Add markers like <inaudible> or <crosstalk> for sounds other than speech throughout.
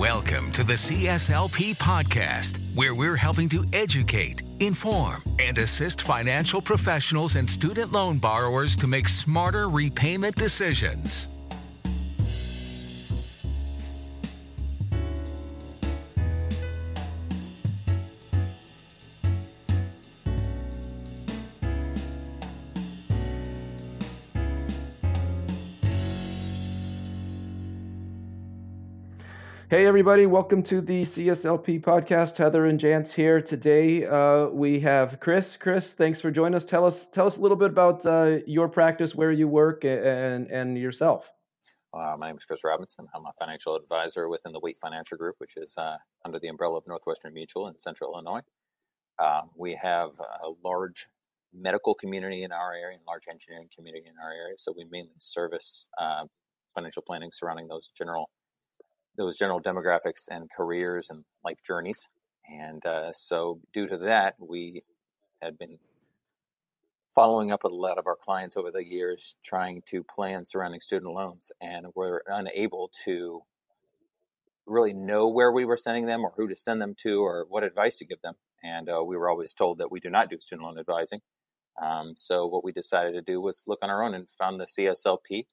Welcome to the CSLP podcast, where we're helping to educate, inform, and assist financial professionals and student loan borrowers to make smarter repayment decisions. Hey, everybody, welcome to the CSLP podcast. Heather and Jantz here. Today uh, we have Chris. Chris, thanks for joining us. Tell us tell us a little bit about uh, your practice, where you work, and, and yourself. Uh, my name is Chris Robinson. I'm a financial advisor within the Waite Financial Group, which is uh, under the umbrella of Northwestern Mutual in Central Illinois. Um, we have a large medical community in our area and large engineering community in our area, so we mainly service uh, financial planning surrounding those general those general demographics and careers and life journeys. And uh, so, due to that, we had been following up with a lot of our clients over the years, trying to plan surrounding student loans, and we're unable to really know where we were sending them or who to send them to or what advice to give them. And uh, we were always told that we do not do student loan advising. Um, so, what we decided to do was look on our own and found the CSLP,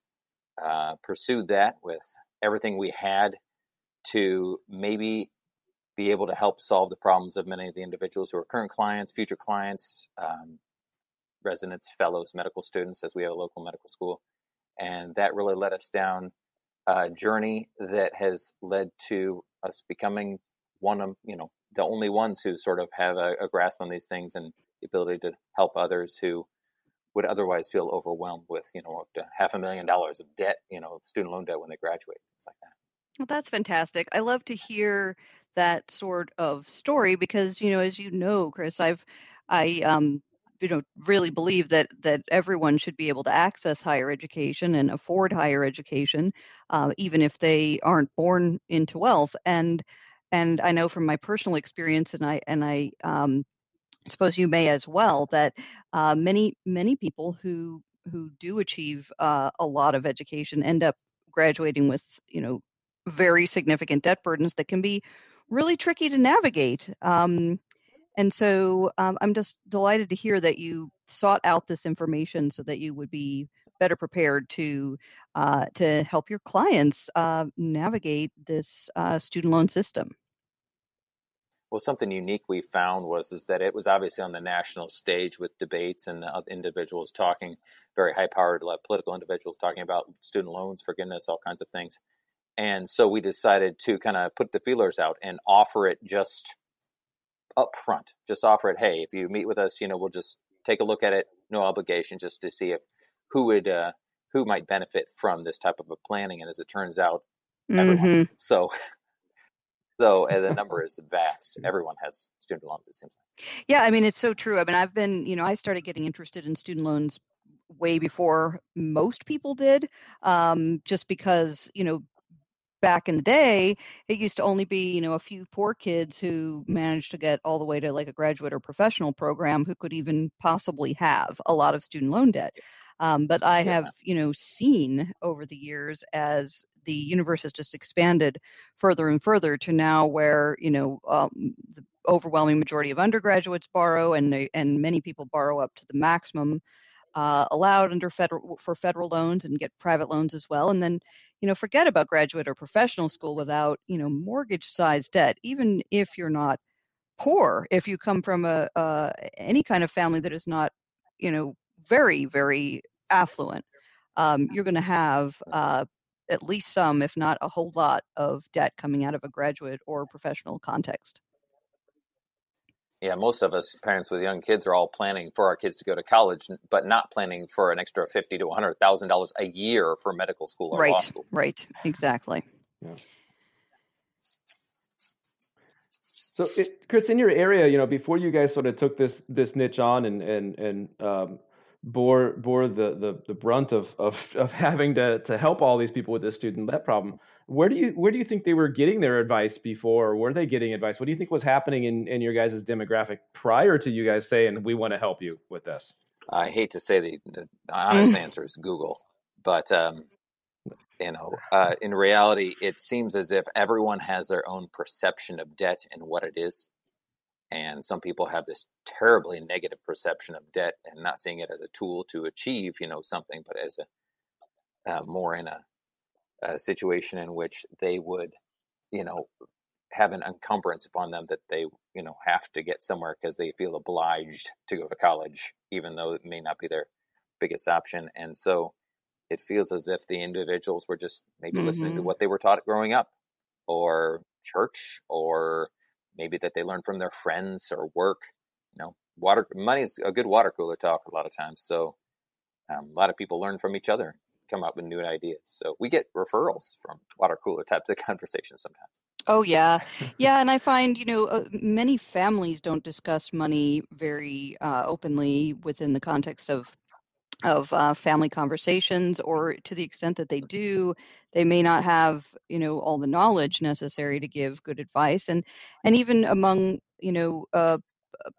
uh, pursued that with everything we had to maybe be able to help solve the problems of many of the individuals who are current clients, future clients, um, residents, fellows, medical students, as we have a local medical school. And that really led us down a journey that has led to us becoming one of, you know, the only ones who sort of have a, a grasp on these things and the ability to help others who would otherwise feel overwhelmed with, you know, up to half a million dollars of debt, you know, student loan debt when they graduate, things like that. Well, that's fantastic. I love to hear that sort of story because, you know, as you know, Chris, I've I um you know really believe that that everyone should be able to access higher education and afford higher education uh, even if they aren't born into wealth and and i know from my personal experience and i and i um, suppose you may as well that uh, many many people who who do achieve uh, a lot of education end up graduating with you know very significant debt burdens that can be really tricky to navigate. Um, and so um, I'm just delighted to hear that you sought out this information so that you would be better prepared to uh, to help your clients uh, navigate this uh, student loan system. Well, something unique we found was is that it was obviously on the national stage with debates and individuals talking, very high-powered political individuals talking about student loans, forgiveness, all kinds of things. And so we decided to kind of put the feelers out and offer it just up front. Just offer it, hey, if you meet with us, you know, we'll just take a look at it, no obligation, just to see if who would uh, who might benefit from this type of a planning. And as it turns out, everyone. Mm-hmm. So so and the number is <laughs> vast. Everyone has student loans, it seems like. Yeah, I mean it's so true. I mean, I've been, you know, I started getting interested in student loans way before most people did um, just because you know back in the day, it used to only be, you know, a few poor kids who managed to get all the way to like a graduate or professional program who could even possibly have a lot of student loan debt. Um, but I have, you know, seen over the years as the universe has just expanded further and further to now where, you know, um, the overwhelming majority of undergraduates borrow and they, and many people borrow up to the maximum uh, allowed under federal for federal loans and get private loans as well. And then you know forget about graduate or professional school without you know mortgage size debt even if you're not poor if you come from a, a any kind of family that is not you know very very affluent um, you're going to have uh, at least some if not a whole lot of debt coming out of a graduate or professional context yeah, most of us parents with young kids are all planning for our kids to go to college, but not planning for an extra fifty to one hundred thousand dollars a year for medical school or right, law school. Right, exactly. Yeah. So, it, Chris, in your area, you know, before you guys sort of took this this niche on and and and um, bore bore the, the the brunt of of of <laughs> having to to help all these people with this student debt problem, where do you where do you think they were getting their advice before? Were they getting advice? What do you think was happening in in your guys' demographic prior to you guys saying we want to help you with this? I hate to say the, the honest answer is Google, but um, you know, uh, <laughs> in reality, it seems as if everyone has their own perception of debt and what it is. And some people have this terribly negative perception of debt and not seeing it as a tool to achieve, you know, something, but as a uh, more in a, a situation in which they would, you know, have an encumbrance upon them that they, you know, have to get somewhere because they feel obliged to go to college, even though it may not be their biggest option. And so, it feels as if the individuals were just maybe mm-hmm. listening to mm-hmm. what they were taught growing up or church or maybe that they learned from their friends or work you know water money is a good water cooler talk a lot of times so um, a lot of people learn from each other come up with new ideas. So we get referrals from water cooler types of <laughs> conversations sometimes. Oh yeah, <laughs> yeah, and I find you know uh, many families don't discuss money very uh, openly within the context of of uh, family conversations or to the extent that they do they may not have you know all the knowledge necessary to give good advice. And and even among you know uh,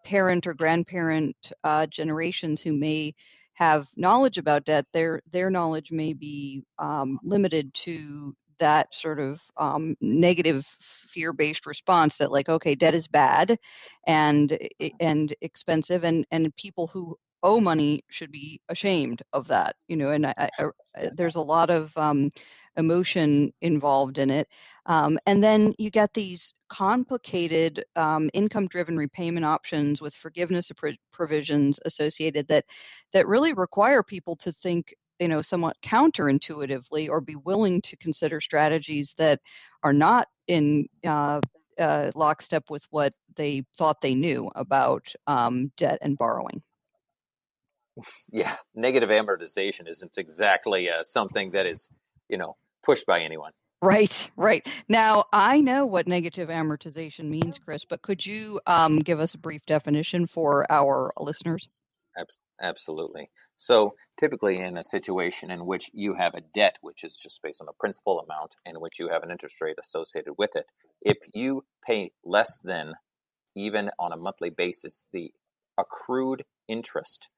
parent or grandparent uh, generations who may have knowledge about debt their their knowledge may be um, limited to that sort of um, negative fear-based response that like okay debt is bad and and expensive and and people who owe money should be ashamed of that you know and I, I, I, there's a lot of um, emotion involved in it um, and then you get these complicated um, income driven repayment options with forgiveness provisions associated that that really require people to think you know somewhat counterintuitively or be willing to consider strategies that are not in uh, uh, lockstep with what they thought they knew about um, debt and borrowing. <laughs> Yeah, negative amortization isn't exactly uh, something that is, you know, pushed by anyone. Right, right. Now, I know what negative amortization means, Chris, but could you um, give us a brief definition for our listeners? Absolutely. So, typically, in a situation in which you have a debt, which is just based on a principal amount, and which you have an interest rate associated with it, if you pay less than, even on a monthly basis, the accrued interest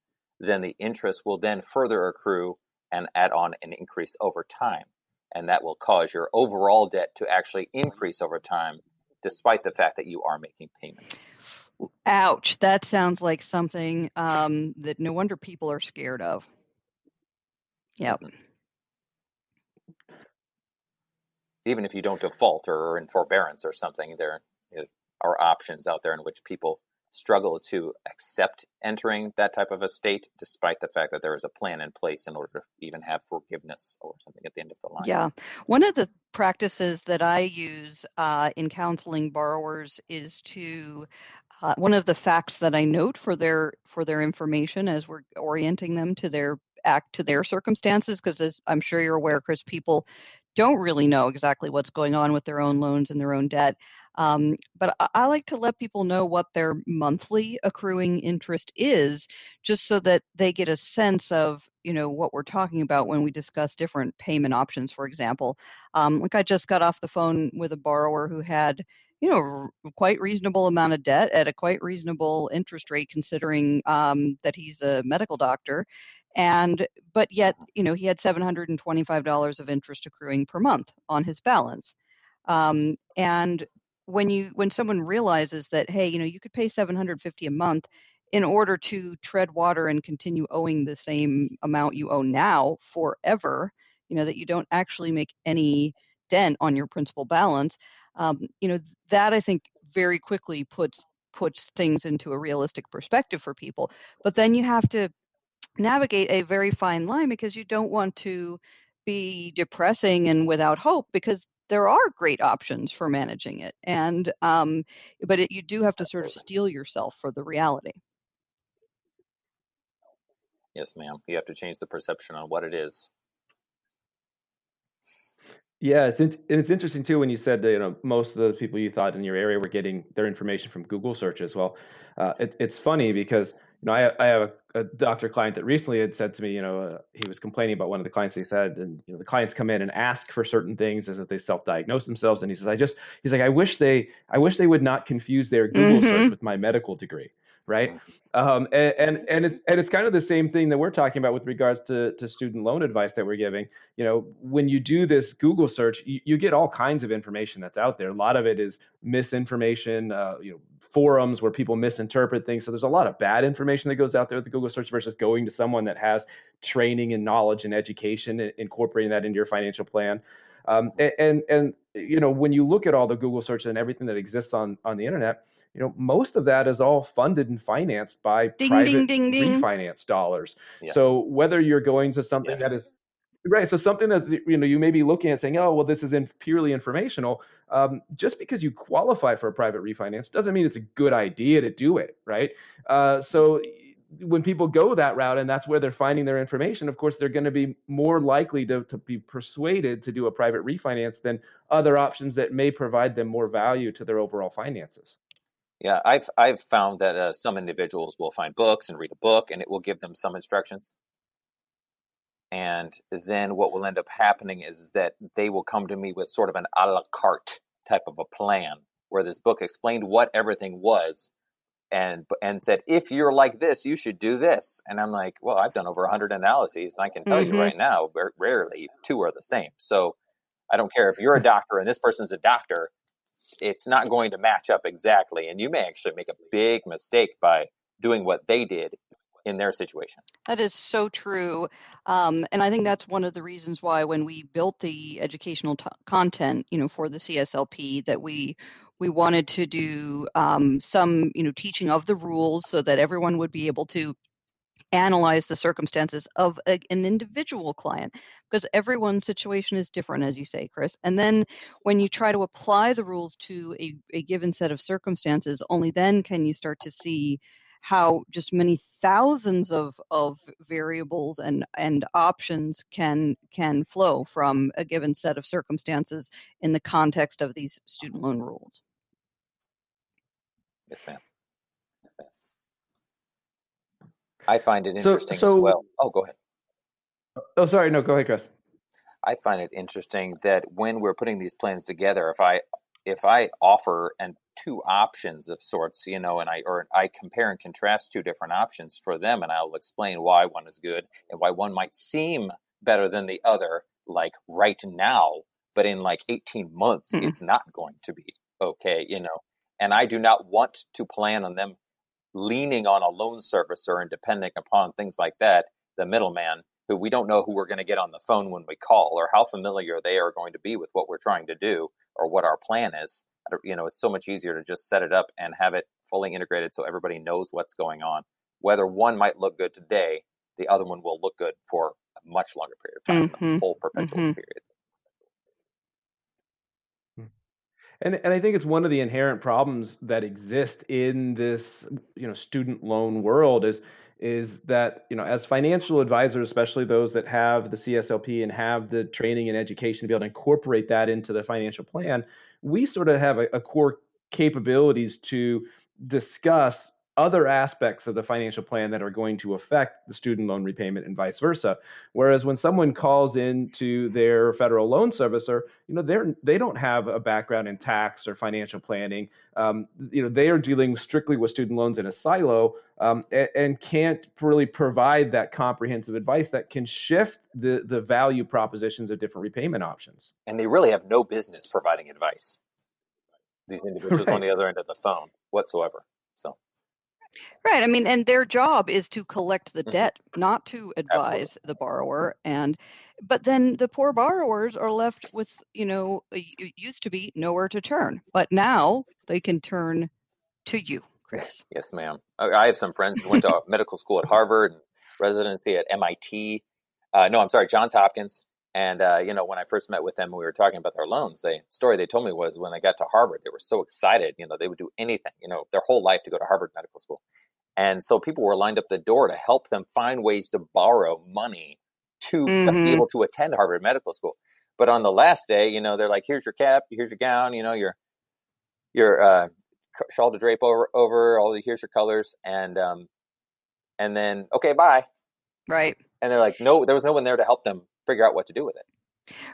then the interest will then further accrue and add on an increase over time. And that will cause your overall debt to actually increase over time, despite the fact that you are making payments. Ouch. That sounds like something um, that no wonder people are scared of. Yep. Mm-hmm. Even if you don't default or in forbearance or something, there are options out there in which people struggle to accept entering that type of a state, despite the fact that there is a plan in place in order to even have forgiveness or something at the end of the line. Yeah. One of the practices that I use uh, in counseling borrowers is to uh, one of the facts that I note for their for their information as we're orienting them to their act to their circumstances because as I'm sure you're aware Chris people don't really know exactly what's going on with their own loans and their own debt um, but I, I like to let people know what their monthly accruing interest is, just so that they get a sense of you know what we're talking about when we discuss different payment options. For example, um, like I just got off the phone with a borrower who had you know quite reasonable amount of debt at a quite reasonable interest rate considering um, that he's a medical doctor and but yet you know he had $725 of interest accruing per month on his balance um, and when you when someone realizes that hey you know you could pay 750 a month in order to tread water and continue owing the same amount you owe now forever you know that you don't actually make any dent on your principal balance um, you know that i think very quickly puts puts things into a realistic perspective for people. But then you have to navigate a very fine line because you don't want to be depressing and without hope because there are great options for managing it and um, but it, you do have to sort of steel yourself for the reality. Yes ma'am. You have to change the perception on what it is. Yeah it's it's interesting too when you said you know most of the people you thought in your area were getting their information from google searches. Well uh, it, it's funny because you know, I, I have a, a, doctor client that recently had said to me, you know, uh, he was complaining about one of the clients he said, and you know, the clients come in and ask for certain things as if they self-diagnose themselves, and he says, I just, he's like, I wish they, I wish they would not confuse their Google mm-hmm. search with my medical degree. right? Um, and, and and it's and it's kind of the same thing that we're talking about with regards to to student loan advice that we're giving. You know, when you do this Google search, you, you get all kinds of information that's out there. A lot of it is misinformation. Uh, you know, forums where people misinterpret things. So there's a lot of bad information that goes out there with the Google search versus going to someone that has training and knowledge and education, and incorporating that into your financial plan. Um, and, and and you know, when you look at all the Google search and everything that exists on on the internet you know most of that is all funded and financed by Ding, private ding, ding, ding. refinance dollars Yes. so whether you're going to something that Yes. is right so something that you know you may be looking at saying oh well this is in purely informational um, just because you qualify for a private refinance doesn't mean it's a good idea to do it right uh, so when people go that route and that's where they're finding their information of course they're going to be more likely to, to be persuaded to do a private refinance than other options that may provide them more value to their overall finances Yeah, I've I've found that uh, some individuals will find books and read a book, and it will give them some instructions. And then what will end up happening is that they will come to me with sort of an a la carte type of a plan, where this book explained what everything was, and and said if you're like this, you should do this. And I'm like, well, I've done over hundred analyses, and I can tell Mhm. you right now, rarely two are the same. So I don't care if you're a doctor and this person's a doctor it's not going to match up exactly and you may actually make a big mistake by doing what they did in their situation That is so true. Um, and I think that's one of the reasons why when we built the educational t- content, you know, for the CSLP, that we we wanted to do um, some, you know, teaching of the rules so that everyone would be able to analyze the circumstances of a, an individual client because everyone's situation is different as you say chris and then when you try to apply the rules to a, a given set of circumstances only then can you start to see how just many thousands of, of variables and, and options can can flow from a given set of circumstances in the context of these student loan rules. yes ma'am. Yes, ma'am. I find it So- interesting as well. Oh go ahead. Oh sorry. No go ahead chris. I find it interesting that when we're putting these plans together, if I if I offer and two options of sorts, you know, and I or I compare and contrast two different options for them, and I'll explain why one is good and why one might seem better than the other, like right now, but in like 18 months, Mm. it's not going to be okay, you know. And I do not want to plan on them leaning on a loan servicer and depending upon things like that, the middleman who we don't know who we're going to get on the phone when we call or how familiar they are going to be with what we're trying to do or what our plan is. I don't- You know, it's so much easier to just set it up and have it fully integrated so everybody knows what's going on. Whether one might look good today, the other one will look good for a much longer period of time, the Mhm, whole perpetual mhm. period. And and I think it's one of the inherent problems that exist in this you know student loan world is is that you know as financial advisors, especially those that have the CSLP and have the training and education to be able to incorporate that into the financial plan, we sort of have a, a core capabilities to discuss other aspects of the financial plan that are going to affect the student loan repayment and vice versa. Whereas when someone calls into their federal loan servicer, you know they're they don't have a background in tax or financial planning. Um, you know they are dealing strictly with student loans in a silo um, and, and can't really provide that comprehensive advice that can shift the the value propositions of different repayment options. And they really have no business providing advice. These individuals on the other end of the phone whatsoever. So, Right. I mean, and their job is to collect the Mhm. debt, not to advise the borrower. And, but then the poor borrowers are left with, you know, it it used to be nowhere to turn, but now they can turn to you, Chris. Yes, ma'am. I I have some friends who went to <laughs> medical school at Harvard and residency at MIT. Uh, no, I'm sorry, Johns Hopkins. And uh, you know, when I first met with them, we were talking about their loans. The story they told me was when they got to Harvard, they were so excited. You know, they would do anything. You know, their whole life to go to Harvard Medical School. And so people were lined up the door to help them find ways to borrow money to be Mhm. able to attend Harvard Medical School. But on the last day, you know, they're like, "Here's your cap. Here's your gown. You know, your your uh, shawl to drape over over all the here's your colors and um and then okay bye Right. and they're like no there was no one there to help them figure out what to do with it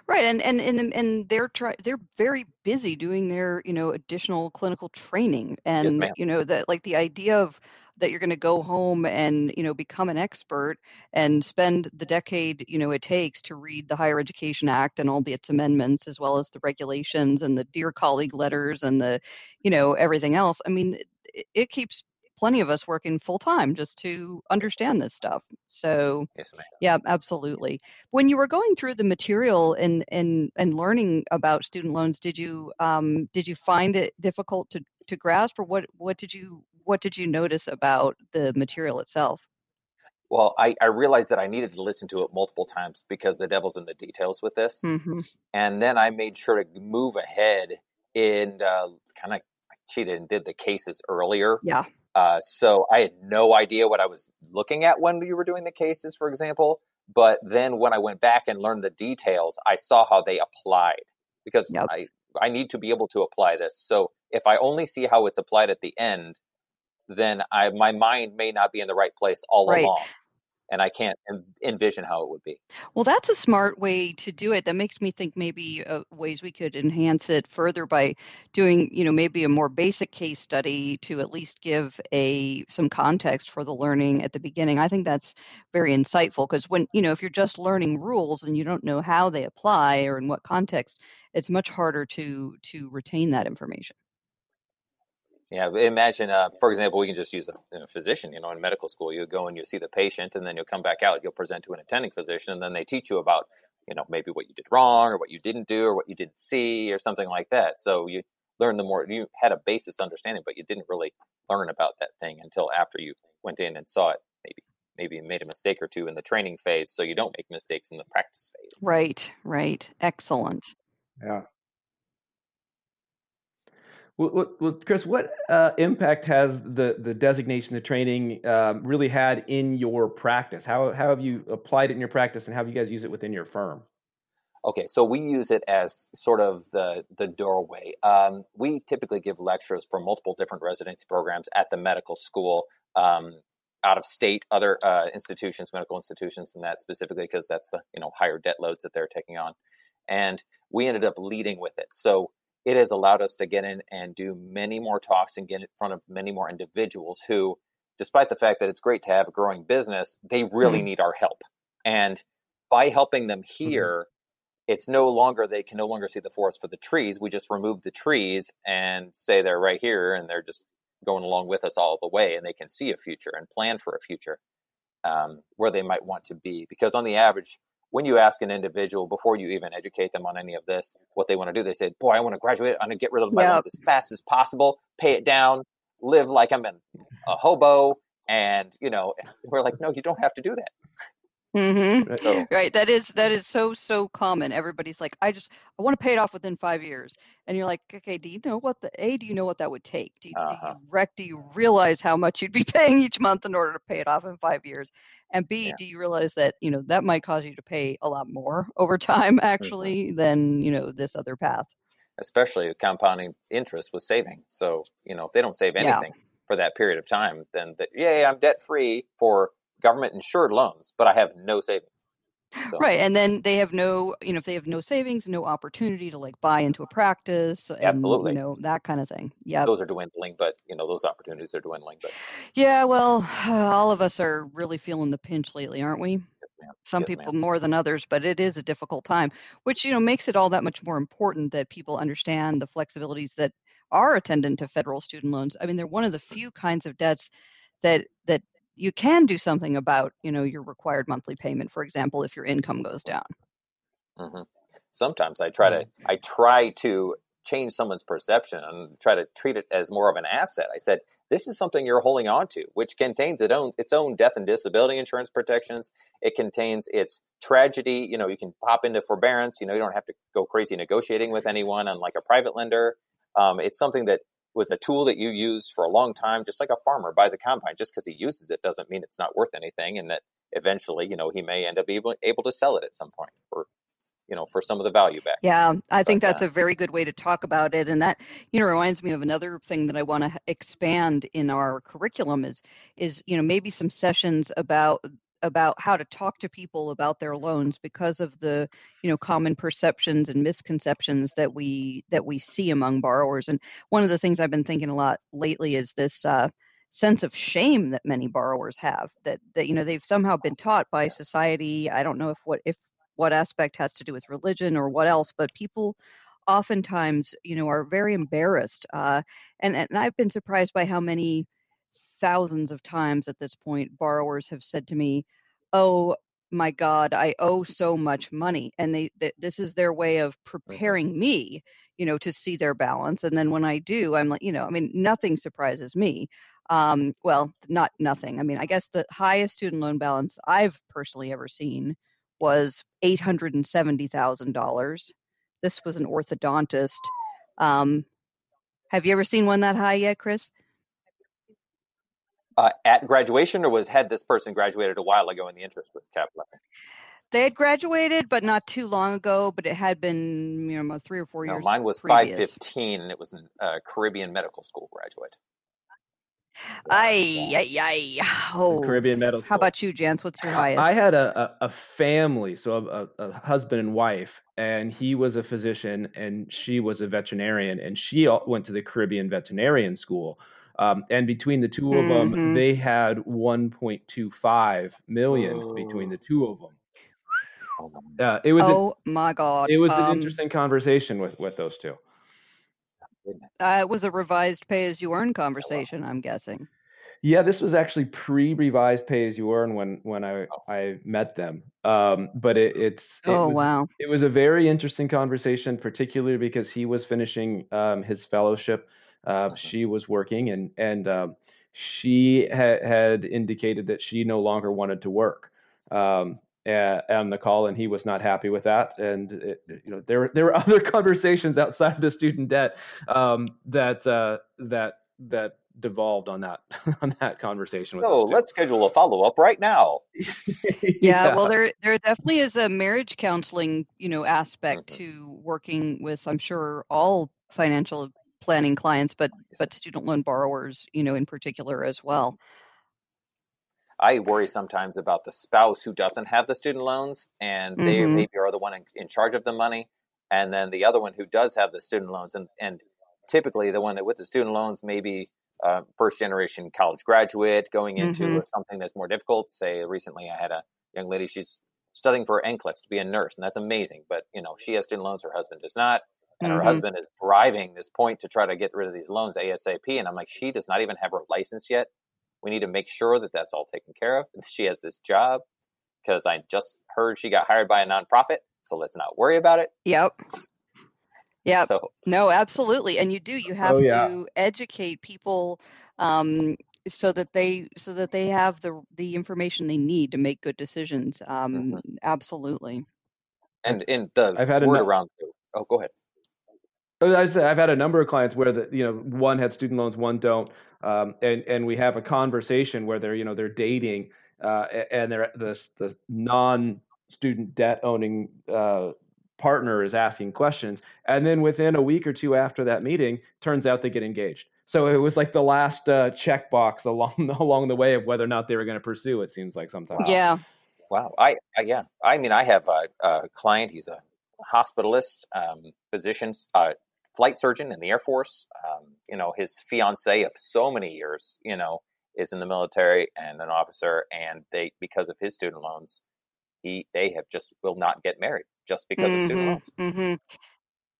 Right, and and and and they're try they're very busy doing their you know additional clinical training, and ma'am. you know that like the idea of that you're going to go home and you know become an expert and spend the decade you know it takes to read the higher education act and all the its amendments as well as the regulations and the dear colleague letters and the you know everything else i mean it, it keeps plenty of us working full time just to understand this stuff. So yes, yeah, absolutely. When you were going through the material and and and learning about student loans, did you um, did you find it difficult to to grasp, or what what did you what did you notice about the material itself? Well, I, I realized that I needed to listen to it multiple times because the devil's in the details with this. Mm-hmm. And then I made sure to move ahead and uh, kind of cheated and did the cases earlier. Yeah. Uh, so I had no idea what I was looking at when we were doing the cases, for example. But then when I went back and learned the details, I saw how they applied because yep. I, I need to be able to apply this. So if I only see how it's applied at the end, then I, my mind may not be in the right place all right. along and I can't envision how it would be. Well, that's a smart way to do it. That makes me think maybe uh, ways we could enhance it further by doing, you know, maybe a more basic case study to at least give a some context for the learning at the beginning. I think that's very insightful because when, you know, if you're just learning rules and you don't know how they apply or in what context, it's much harder to to retain that information. Yeah, imagine, uh, for example, we can just use a you know, physician. You know, in medical school, you go and you see the patient, and then you'll come back out. You'll present to an attending physician, and then they teach you about, you know, maybe what you did wrong, or what you didn't do, or what you didn't see, or something like that. So you learn the more you had a basis understanding, but you didn't really learn about that thing until after you went in and saw it. Maybe maybe made a mistake or two in the training phase, so you don't make mistakes in the practice phase. Right, right, excellent. Yeah. Well, well, Chris, what uh, impact has the the designation, the training, um, really had in your practice? How how have you applied it in your practice, and how have you guys use it within your firm? Okay, so we use it as sort of the the doorway. Um, we typically give lectures for multiple different residency programs at the medical school, um, out of state, other uh, institutions, medical institutions, and that specifically because that's the you know higher debt loads that they're taking on, and we ended up leading with it. So it has allowed us to get in and do many more talks and get in front of many more individuals who, despite the fact that it's great to have a growing business, they really mm-hmm. need our help. And by helping them mm-hmm. here, mm-hmm. it's no longer, they can no longer see the forest for the trees. We just remove the trees and say they're right here and they're just going along with us all the way and they can see a future and plan for a future um, where they might want to be. Because on the average, when you ask an individual before you even educate them on any of this what they want to do they say boy i want to graduate i'm going to get rid of my yep. loans as fast as possible pay it down live like i'm a hobo and you know <laughs> we're like no you don't have to do that Mm-hmm. So, right. That is that is so so common. Everybody's like, I just I want to pay it off within five years, and you're like, okay, do you know what the a? Do you know what that would take? Do you, uh-huh. do you rec? Do you realize how much you'd be <laughs> paying each month in order to pay it off in five years? And b, yeah. do you realize that you know that might cause you to pay a lot more <laughs> over time mm-hmm. actually mm-hmm. than you know this other path? Especially compounding interest with saving. So you know if they don't save anything yeah. for that period of time, then that yay, I'm debt free for government insured loans, but I have no savings. So. Right, and then they have no, you know, if they have no savings, no opportunity to like buy into a practice, and, absolutely, you know, that kind of thing. Yeah, those are dwindling, but you know, those opportunities are dwindling. But yeah, well, <sighs> all of us are really feeling the pinch lately, aren't we? Yes, Some yes, people ma'am. more than others, but it is a difficult time, which you know makes it all that much more important that people understand the flexibilities that are attendant to federal student loans. I mean, they're one of the few kinds of debts that that you can do something about you know your required monthly payment for example if your income goes down. Mm-hmm. sometimes i try to i try to change someone's perception and try to treat it as more of an asset. I said this is something you're holding on to which contains its own its own death and disability insurance protections. It contains its tragedy you know you can pop into forbearance you know you don't have to go crazy negotiating with anyone unlike a private lender. Um, it's something that was a tool that you used for a long time, just like a farmer buys a combine. Just because he uses it doesn't mean it's not worth anything, and that eventually, you know, he may end up able, able to sell it at some point for you know for some of the value back yeah i think but, that's uh, a very good way to talk about it and that you know reminds me of another thing that i want to expand in our curriculum is is you know maybe some sessions about about how to talk to people about their loans because of the you know common perceptions and misconceptions that we that we see among borrowers. And one of the things i've been thinking a lot lately is this uh, sense of shame that many borrowers have that that you know they've somehow been taught by society. I don't know if what if what aspect has to do with religion or what else but people oftentimes you know are very embarrassed uh, and and i've been surprised by how many thousands of times at this point borrowers have said to me oh my god i owe so much money and they, they this is their way of Mm-hmm. preparing me you know to see their balance and then when i do i'm like you know i mean nothing surprises me um well not nothing i mean i guess the highest student loan balance i've personally ever seen was $870000 this was an orthodontist um have you ever seen one that high yet chris Uh, at graduation, or was had this person graduated a while ago and the interest was kept? they had graduated but not too long ago but it had been you know three or four No, years mine was previous. five fifteen, and it was a uh, Caribbean medical school graduate. Ay, ay, ay. Oh, Caribbean Medical How about you, Jantz? What's your highest? I had a, a, a family, so a, a husband and wife, and he was a physician and she was a veterinarian, and she went to the Caribbean Veterinarian School. Um, and between the two of them, they had 1.25 million between the two of them. Oh, Uh, it was a, oh my God. it was an Um, interesting conversation with with those two. Uh, it was a revised pay-as-you-earn conversation. I'm guessing. Yeah, this was actually pre-revised pay as you earn when when I I met them. Um, but it, it's it Oh was, wow. it was a very interesting conversation, particularly because he was finishing um, his fellowship. Uh, Mhm. She was working, and and um, she ha- had indicated that she no longer wanted to work um, on the call, and he was not happy with that. And it, you know, there were there were <laughs> other conversations outside of the student debt um, that uh, that that devolved on that <laughs> on that conversation So those let's schedule a follow up right now. <laughs> Yeah, well, there there definitely is a marriage counseling, you know, aspect Mhm. to working with. I'm sure all financial planning clients, but but student loan borrowers, you know, in particular as well. I worry sometimes about the spouse who doesn't have the student loans and they Mhm. maybe are the one in, in charge of the money, and then the other one who does have the student loans and and typically the one that with the student loans maybe uh, first generation college graduate going into Mhm. something that's more difficult. Say recently I had a young lady she's studying for NCLEX to be a nurse and that's amazing, but you know she has student loans, her husband does not. And her Mhm. husband is driving this point to try to get rid of these loans ASAP. And I'm like, she does not even have her license yet. We need to make sure that that's all taken care of. <laughs> She has this job because I just heard she got hired by a nonprofit. So let's not worry about it. Yep. Yep. So No, absolutely. And you do. You have Oh, yeah. to educate people um, so that they so that they have the the information they need to make good decisions. Um, Mhm. Absolutely. and in the I've had a word nu- around. Oh, go ahead. I said I've had a number of clients where the you know one had student loans, one don't, um, and and we have a conversation where they're you know they're dating, uh, and they're the the non-student debt owning uh, partner is asking questions, and then within a week or two after that meeting, turns out they get engaged. So it was like the last uh, checkbox <laughs> along along the way of whether or not they were going to pursue. It seems like sometimes. Yeah. Wow. I, I yeah. I mean, I have a, a client. He's a hospitalist, um, physician, uh, flight surgeon in the Air Force. Um, you know, his fiance of so many years, you know, is in the military and an officer, and they because of his student loans, he they have just will not get married just because of student loans. hmm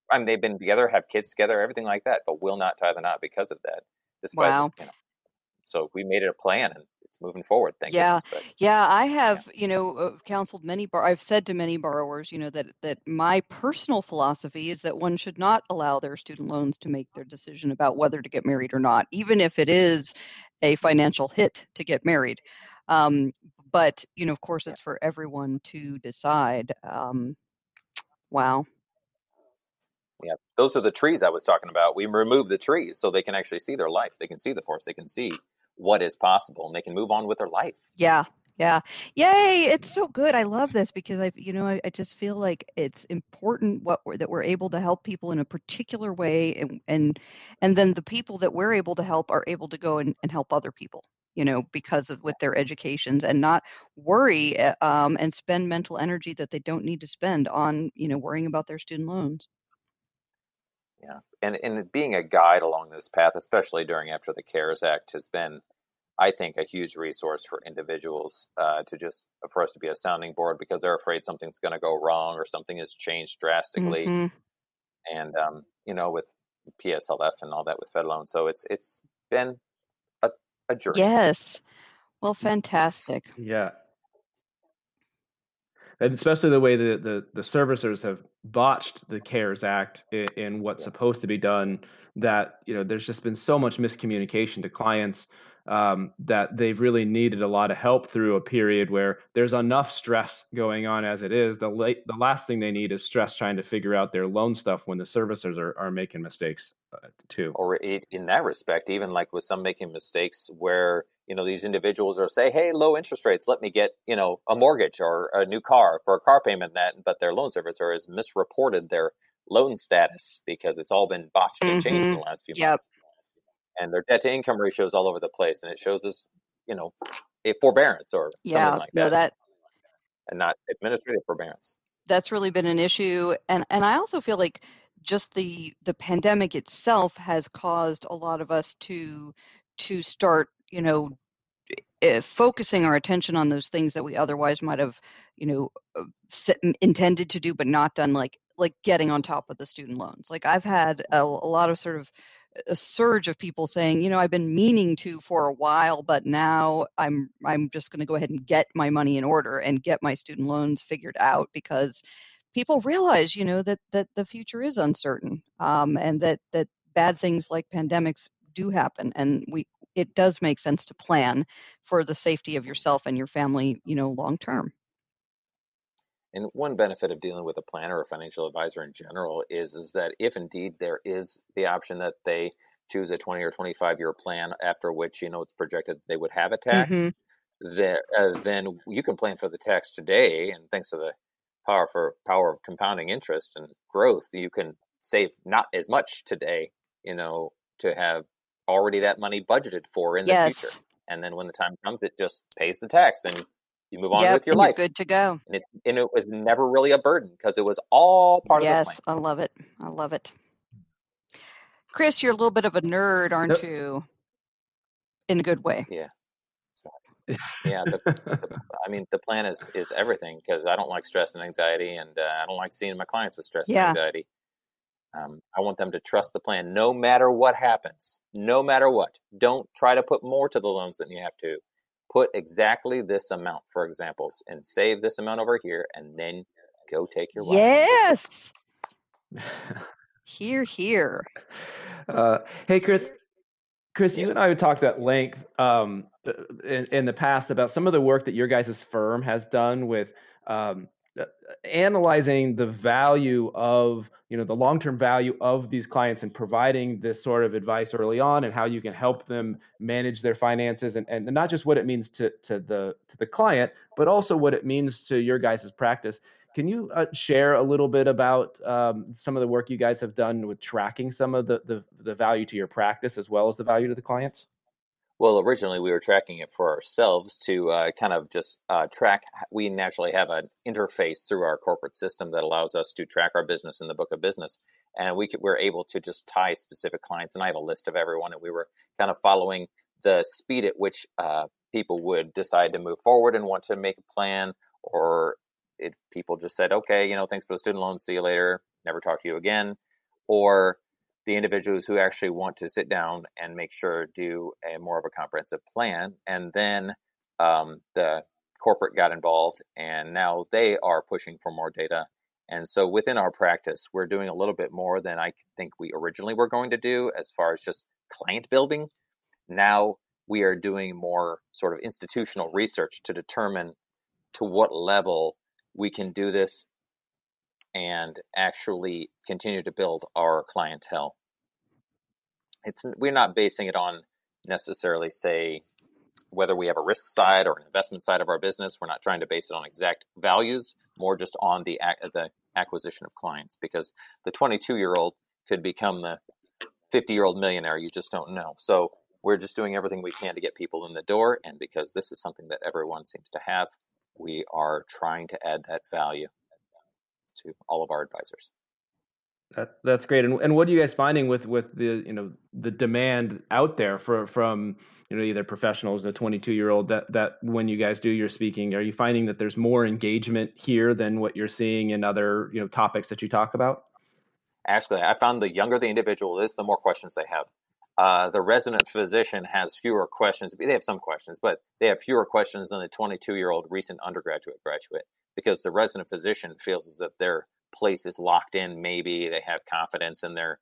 I mean, they've been together, have kids together, everything like that, but will not tie the knot because of that. Despite, Wow. you know, so we made it a plan, and it's moving forward. Thank Yeah. goodness. But Yeah, I have, you know, uh, counseled many bar I've said to many borrowers, you know, that that my personal philosophy is that one should not allow their student loans to make their decision about whether to get married or not, even if it is a financial hit to get married. Um, but, you know, of course, it's for everyone to decide. Um, wow. Yeah, those are the trees I was talking about. We remove the trees so they can actually see their life. They can see the forest. They can see what is possible, and they can move on with their life. Yeah. Yeah. Yay. It's so good. I love this because I, you know, I, I just feel like it's important what we're, that we're able to help people in a particular way and, and, and then the people that we're able to help are able to go and, and help other people, you know, because of with their educations and not worry uh, um, and spend mental energy that they don't need to spend on, you know, worrying about their student loans. Yeah, and and being a guide along this path, especially during after the CARES Act, has been I think, a huge resource for individuals uh, to just for us to be a sounding board because they're afraid something's going to go wrong or something has changed drastically. Mm-hmm. And um, you know, with PSLF and all that with FedLoan, so it's it's been a, a journey. Yes. Well, fantastic. Yeah. And especially the way that the, the servicers have botched the CARES Act in, in what's yes. supposed to be done, that you know there's just been so much miscommunication to clients um, that they've really needed a lot of help through a period where there's enough stress going on as it is. The late, the last thing they need is stress trying to figure out their loan stuff when the servicers are, are making mistakes uh, too. Or in that respect, even like with some making mistakes where you know these individuals are say, "Hey, low interest rates, let me get you know a mortgage or a new car for a car payment." That but their loan servicer has misreported their loan status because it's all been botched and mm-hmm. changed in the last few yep. months and their debt to income ratios all over the place, and it shows us, you know, a forbearance or yeah, something like that. No, that and not administrative forbearance. That's really been an issue, and and I also feel like just the the pandemic itself has caused a lot of us to to start, you know, uh, focusing our attention on those things that we otherwise might have, you know, uh, intended to do but not done, like like getting on top of the student loans. Like I've had a, a lot of sort of a surge of people saying, you know, I've been meaning to for a while, but now I'm I'm just going to go ahead and get my money in order and get my student loans figured out because people realize, you know, that that the future is uncertain um, and that that bad things like pandemics do happen, and we it does make sense to plan for the safety of yourself and your family, you know, long term. And one benefit of dealing with a planner or financial advisor in general is is that if indeed there is the option that they choose a 20 or 25 year plan after which you know it's projected they would have a tax, mm-hmm. that, uh, then you can plan for the tax today. And thanks to the power for power of compounding interest and growth, you can save not as much today, you know, to have already that money budgeted for in yes. the future. And then when the time comes, it just pays the tax and you move on yep, with your life. good to go. And it, and it was never really a burden because it was all part yes, of the plan. Yes, I love it. I love it. Chris, you're a little bit of a nerd, aren't you? In a good way. Yeah. yeah. The, the, I mean, the plan is is everything because I don't like stress and anxiety, and uh, I don't like seeing my clients with stress yeah. and anxiety. Um, I want them to trust the plan no matter what happens. No matter what. Don't try to put more to the loans than you have to put exactly this amount, for examples, and save this amount over here, and then go take your yes. <laughs> here, here. Uh, hey, Chris. Chris, yes. you and I have talked at length um, uh, in, in, the past about some of the work that your guys' firm has done with um, analyzing the value of you know the long-term value of these clients and providing this sort of advice early on and how you can help them manage their finances and, and not just what it means to, to the to the client but also what it means to your guys' practice. Can you uh, share a little bit about um, some of the work you guys have done with tracking some of the, the the value to your practice as well as the value to the clients well, originally we were tracking it for ourselves to uh, kind of just uh, track. We naturally have an interface through our corporate system that allows us to track our business in the book of business, and we could, we're able to just tie specific clients. And I have a list of everyone, and we were kind of following the speed at which uh, people would decide to move forward and want to make a plan, or if people just said, "Okay, you know, thanks for the student loan, see you later, never talk to you again," or the individuals who actually want to sit down and make sure do a more of a comprehensive plan and then um, the corporate got involved and now they are pushing for more data. And so within our practice we're doing a little bit more than i think we originally were going to do as far as just client building. Now we are doing more sort of institutional research to determine to what level we can do this and actually continue to build our clientele. It's we're not basing it on necessarily say whether we have a risk side or an investment side of our business. We're not trying to base it on exact values, more just on the the acquisition of clients because the 22 year old could become the 50 year old millionaire. You just don't know. So we're just doing everything we can to get people in the door, and because this is something that everyone seems to have, we are trying to add that value to all of our advisors. That that's great. And and what are you guys finding with with the you know the demand out there for from you know either professionals, a 22 year old that that when you guys do your speaking, are you finding that there's more engagement here than what you're seeing in other you know topics that you talk about? Actually, I found the younger the individual is, the more questions they have. Uh, the resident physician has fewer questions. They have some questions, but they have fewer questions than the 22 year old recent undergraduate graduate because the resident physician feels as if their place is locked in. Maybe they have confidence in their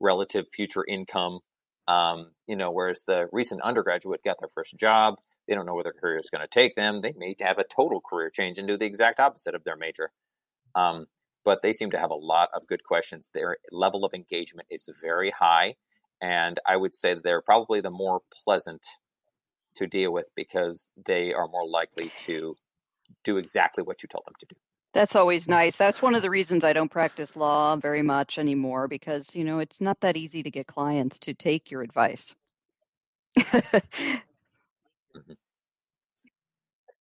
relative future income. Um, you know, whereas the recent undergraduate got their first job, they don't know where their career is going to take them. They may have a total career change and do the exact opposite of their major. Um, but they seem to have a lot of good questions. Their level of engagement is very high and I would say they're probably the more pleasant to deal with because they are more likely to do exactly what you tell them to do. That's always nice. That's one of the reasons I don't practice law very much anymore because, you know, it's not that easy to get clients to take your advice. <laughs> mm-hmm.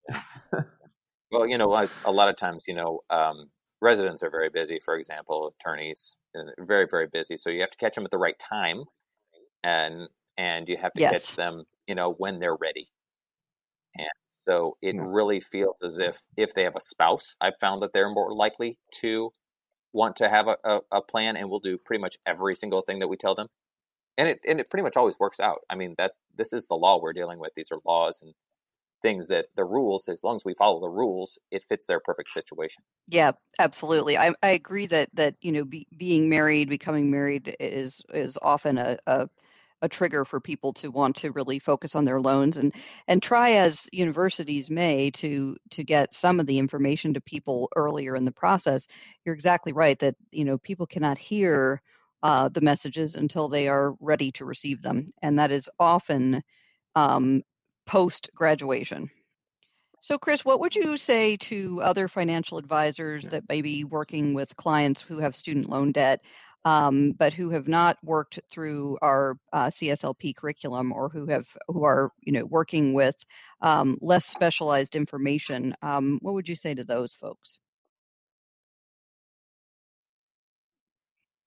<laughs> well, you know, a, a, lot of times, you know, um, residents are very busy, for example, attorneys, very, very busy. So you have to catch them at the right time and and you have to yes. catch them, you know, when they're ready. And so it really feels as if if they have a spouse, I've found that they're more likely to want to have a, a, a plan and will do pretty much every single thing that we tell them. And it and it pretty much always works out. I mean that this is the law we're dealing with. These are laws and things that the rules, as long as we follow the rules, it fits their perfect situation. Yeah, absolutely. I, I agree that that you know be, being married, becoming married is is often a, a a trigger for people to want to really focus on their loans and and try as universities may to to get some of the information to people earlier in the process you're exactly right that you know people cannot hear uh, the messages until they are ready to receive them and that is often um, post graduation so, Chris, what would you say to other financial advisors that may be working with clients who have student loan debt? Um, but who have not worked through our uh, CSLP curriculum or who have who are you know working with um, less specialized information. Um, what would you say to those folks?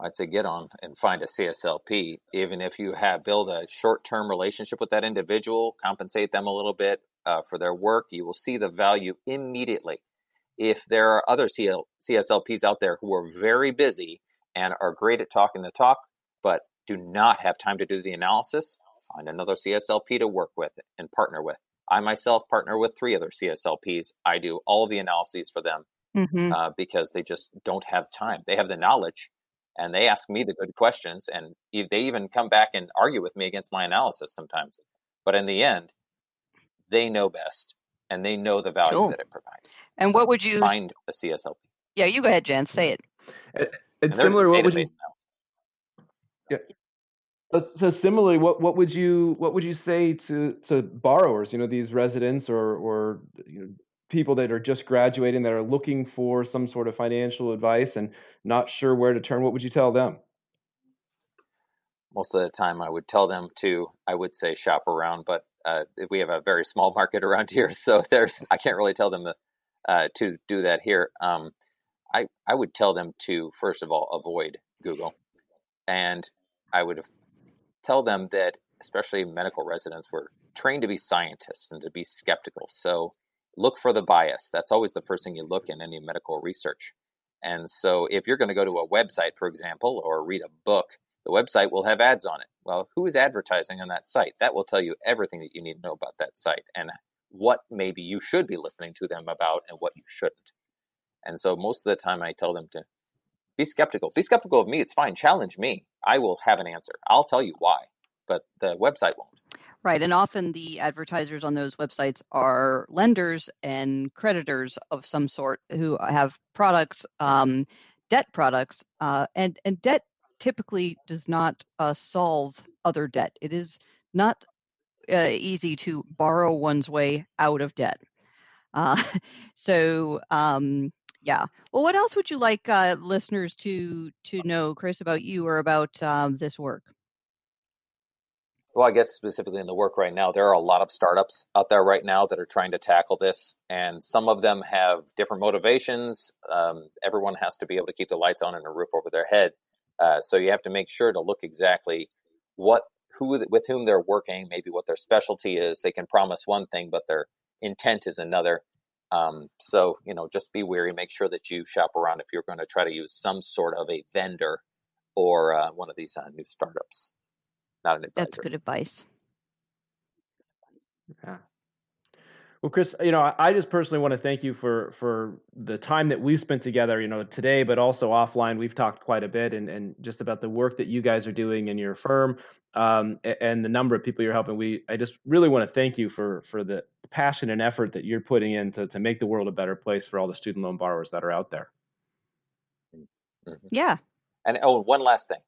I'd say get on and find a CSLP, even if you have build a short-term relationship with that individual, compensate them a little bit uh, for their work. You will see the value immediately. If there are other CL- CSLPs out there who are very busy and are great at talking the talk, but do not have time to do the analysis, find another CSLP to work with and partner with. I myself partner with three other CSLPs. I do all of the analyses for them mm-hmm. uh, because they just don't have time. They have the knowledge and they ask me the good questions and they even come back and argue with me against my analysis sometimes. But in the end, they know best and they know the value cool. that it provides. And so what would you find a CSLP? Yeah, you go ahead, Jan. Say it. It's similar. What would you? Now. Yeah. So similarly, what, what would you what would you say to to borrowers? You know, these residents or or you know people that are just graduating that are looking for some sort of financial advice and not sure where to turn. What would you tell them? Most of the time, I would tell them to I would say shop around, but uh, we have a very small <laughs> market around here, so there's I can't really tell them to uh, to do that here. Um, I, I would tell them to, first of all, avoid Google. And I would tell them that, especially medical residents, were trained to be scientists and to be skeptical. So look for the bias. That's always the first thing you look in any medical research. And so if you're going to go to a website, for example, or read a book, the website will have ads on it. Well, who is advertising on that site? That will tell you everything that you need to know about that site and what maybe you should be listening to them about and what you shouldn't. And so most of the time I tell them to be skeptical. Be skeptical of me. It's fine. Challenge me. I will have an answer. I'll tell you why, but the website won't. Right. And often the advertisers on those websites are lenders and creditors of some sort who have products, um, debt products, uh, and, and debt typically does not uh, solve other debt. It is not uh, easy to borrow one's way out of debt. Uh, <laughs> so um, yeah. Well, what else would you like uh, listeners to to know, Chris, about you or about um, this work? Well, I guess specifically in the work right now, there are a lot of startups out there right now that are trying to tackle this, and some of them have different motivations. Um, everyone has to be able to keep the lights on and a roof over their head, uh, so you have to make sure to look exactly what who with whom they're working, maybe what their specialty is. They can promise one thing, but their intent is another. Um, so you know, just be wary. Make sure that you shop around if you're going to try to use some sort of a vendor or uh, one of these uh, new startups. Not an advisor. That's good advice. Yeah. Well, Chris, you know, I just personally want to thank you for for the time that we've spent together, you know, today, but also offline. We've talked quite a bit and, and just about the work that you guys are doing in your firm um, and the number of people you're helping. We I just really want to thank you for for the passion and effort that you're putting in to, to make the world a better place for all the student loan borrowers that are out there. Mm-hmm. Yeah. And oh, one last thing.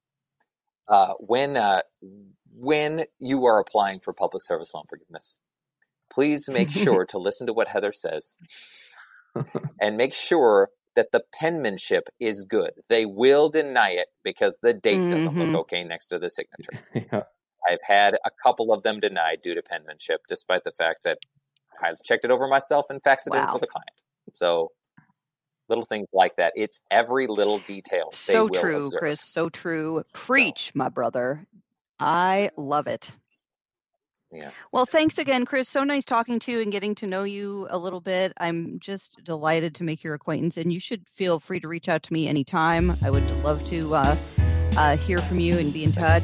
Uh, when uh, when you are applying for public service loan forgiveness, please make <laughs> sure to listen to what Heather says <laughs> and make sure that the penmanship is good. They will deny it because the date mm-hmm. doesn't look mm-hmm. okay next to the signature. <laughs> yeah. I've had a couple of them denied due to penmanship, despite the fact that I checked it over myself and faxed it wow. in for the client. So little things like that. It's every little detail. So true, observe. Chris. So true. Preach, so. my brother. I love it. Yeah. Well, thanks again, Chris. So nice talking to you and getting to know you a little bit. I'm just delighted to make your acquaintance, and you should feel free to reach out to me anytime. I would love to uh, uh, hear from you and be in touch.